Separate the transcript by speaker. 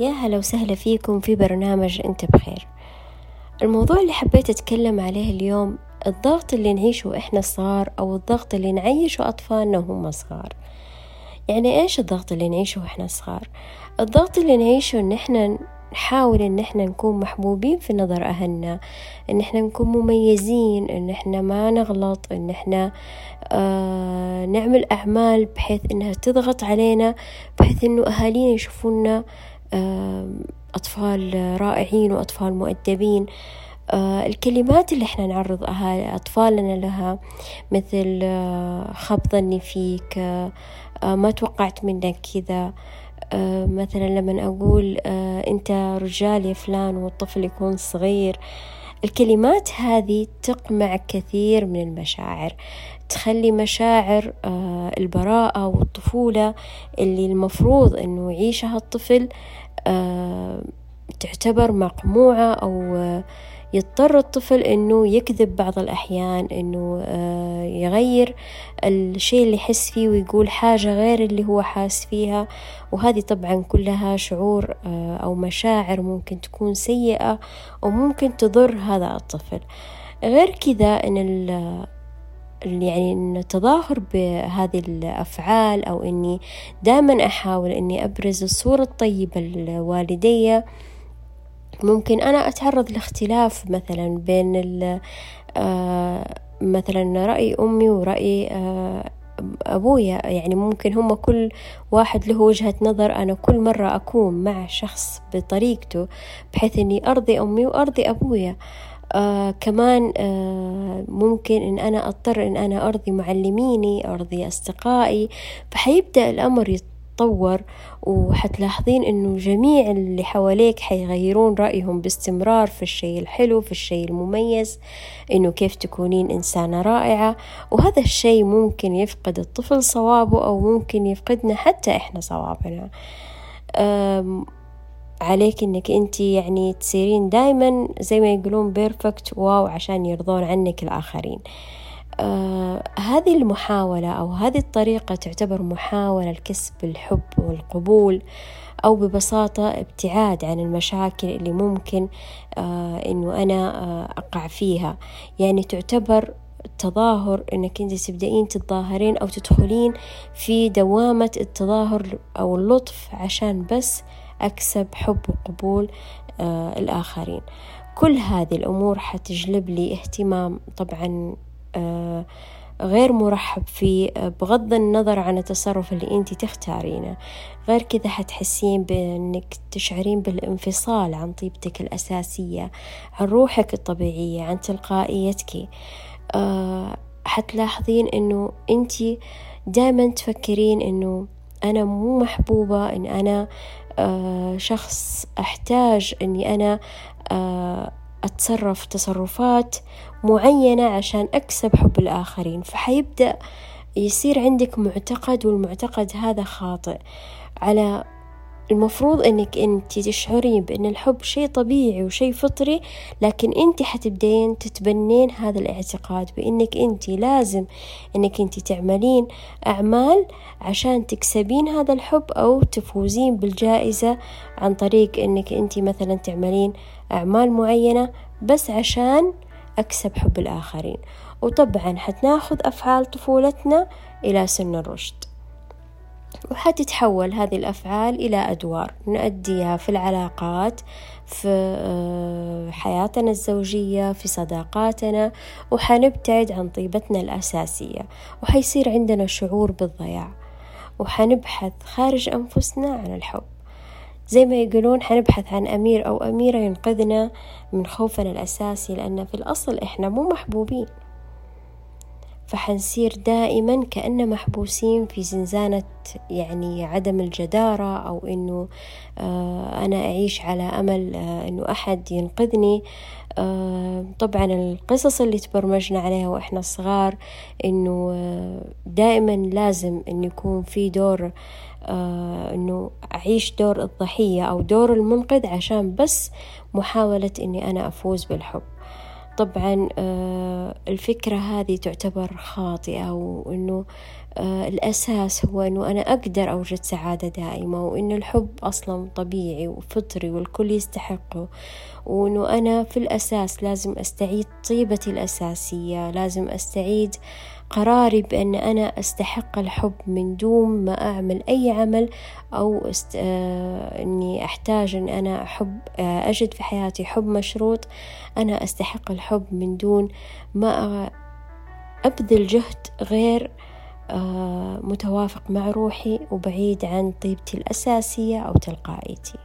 Speaker 1: يا هلا وسهلا فيكم في برنامج أنت بخير. الموضوع اللي حبيت أتكلم عليه اليوم الضغط اللي نعيشه إحنا صغار أو الضغط اللي نعيشه أطفالنا وهم صغار. يعني إيش الضغط اللي نعيشه وإحنا صغار؟ الضغط اللي نعيشه إن إحنا نحاول إن إحنا نكون محبوبين في نظر أهلنا إن إحنا نكون مميزين إن إحنا ما نغلط إن إحنا آه نعمل أعمال بحيث إنها تضغط علينا بحيث إنه أهالينا يشوفونا أطفال رائعين وأطفال مؤدبين. آه الكلمات اللي إحنا نعرض أطفالنا لها مثل آه خاب ظني فيك آه ما توقعت منك كذا. مثلا لما أقول أنت رجال يا فلان والطفل يكون صغير. الكلمات هذه تقمع كثير من المشاعر. تخلي مشاعر آه البراءة والطفولة اللي المفروض أنه يعيشها الطفل تعتبر مقموعة أو يضطر الطفل إنه يكذب بعض الأحيان إنه يغير الشيء اللي يحس فيه ويقول حاجة غير اللي هو حاس فيها. وهذه طبعا كلها شعور أو مشاعر ممكن تكون سيئة وممكن تضر هذا الطفل. غير كذا إن يعني إن التظاهر بهذه الأفعال أو إني دائما أحاول إني أبرز الصورة الطيبة لوالدي ممكن أنا أتعرض لاختلاف مثلا بين آه مثلا رأي أمي ورأي آه أبويا. يعني ممكن هم كل واحد له وجهة نظر. أنا كل مرة أكون مع شخص بطريقته بحيث إني أرضي أمي وأرضي أبويا. آه كمان آه ممكن إن أنا أضطر إن أنا أرضي معلميني أرضي أصدقائي. فحيبدأ الأمر يتطور وحتلاحظين إنه جميع اللي حواليك حيغيرون رأيهم باستمرار في الشيء الحلو في الشيء المميز إنه كيف تكونين إنسانة رائعة. وهذا الشيء ممكن يفقد الطفل صوابه أو ممكن يفقدنا حتى إحنا صوابنا. عليك إنك أنت يعني تصيرين دايما زي ما يقولون perfect واو عشان يرضون عنك الآخرين. هذه المحاولة أو هذه الطريقة تعتبر محاولة لكسب الحب والقبول أو ببساطة ابتعاد عن المشاكل اللي ممكن آه إنه أنا آه أقع فيها. يعني تعتبر التظاهر إنك أنت تبدأين تتظاهرين أو تدخلين في دوامة التظاهر أو اللطف عشان بس أكسب حب وقبول آه الآخرين. كل هذه الأمور حتجلب لي اهتمام طبعا آه غير مرحب فيه بغض النظر عن التصرف اللي انت تختارينه. غير كذا حتحسين بأنك تشعرين بالانفصال عن طيبتك الأساسية عن روحك الطبيعية عن تلقائيتك. أه حتلاحظين إنه انت دائما تفكرين إنه أنا مو محبوبة إن أنا شخص أحتاج إني أنا أتصرف تصرفات معينة عشان أكسب حب الآخرين فحيبدأ يصير عندك معتقد والمعتقد هذا خاطئ. على المفروض إنك انت تشعرين بأن الحب شيء طبيعي وشيء فطري لكن انت حتبدين تتبنين هذا الاعتقاد بأنك انت لازم أنك انت تعملين أعمال عشان تكسبين هذا الحب أو تفوزين بالجائزة عن طريق أنك انت مثلا تعملين أعمال معينة بس عشان أكسب حب الآخرين. وطبعا حتناخذ أفعال طفولتنا إلى سن الرشد. وحتتحول هذه الأفعال إلى أدوار نؤديها في العلاقات في حياتنا الزوجية في صداقاتنا وحنبتعد عن طيبتنا الأساسية وحيصير عندنا شعور بالضياع وحنبحث خارج أنفسنا عن الحب. زي ما يقولون حنبحث عن أمير أو أميرة ينقذنا من خوفنا الأساسي لأن في الأصل إحنا مو محبوبين. فحنصير دائما كأننا محبوسين في زنزانة يعني عدم الجدارة أو إنه آه أنا أعيش على أمل آه إنه أحد ينقذني. آه طبعا القصص اللي تبرمجنا عليها وإحنا صغار إنه دائما لازم إنه يكون في دور إنه أعيش دور الضحية أو دور المنقذ عشان بس محاولة إني أنا أفوز بالحب. طبعا الفكرة هذه تعتبر خاطئة وإنه الأساس هو أنه أنا أقدر أوجد سعادة دائمة وأن الحب أصلا طبيعي وفطري والكل يستحقه وأنه أنا في الأساس لازم أستعيد طيبتي الأساسية لازم أستعيد قراري بأن أنا أستحق الحب من دون ما أعمل أي عمل أو است... آه... أني أحتاج أن أنا أحب آه... أجد في حياتي حب مشروط أنا أستحق الحب من دون ما أبذل جهد غير آه... متوافق مع روحي وبعيد عن طيبتي الأساسية أو تلقائيتي.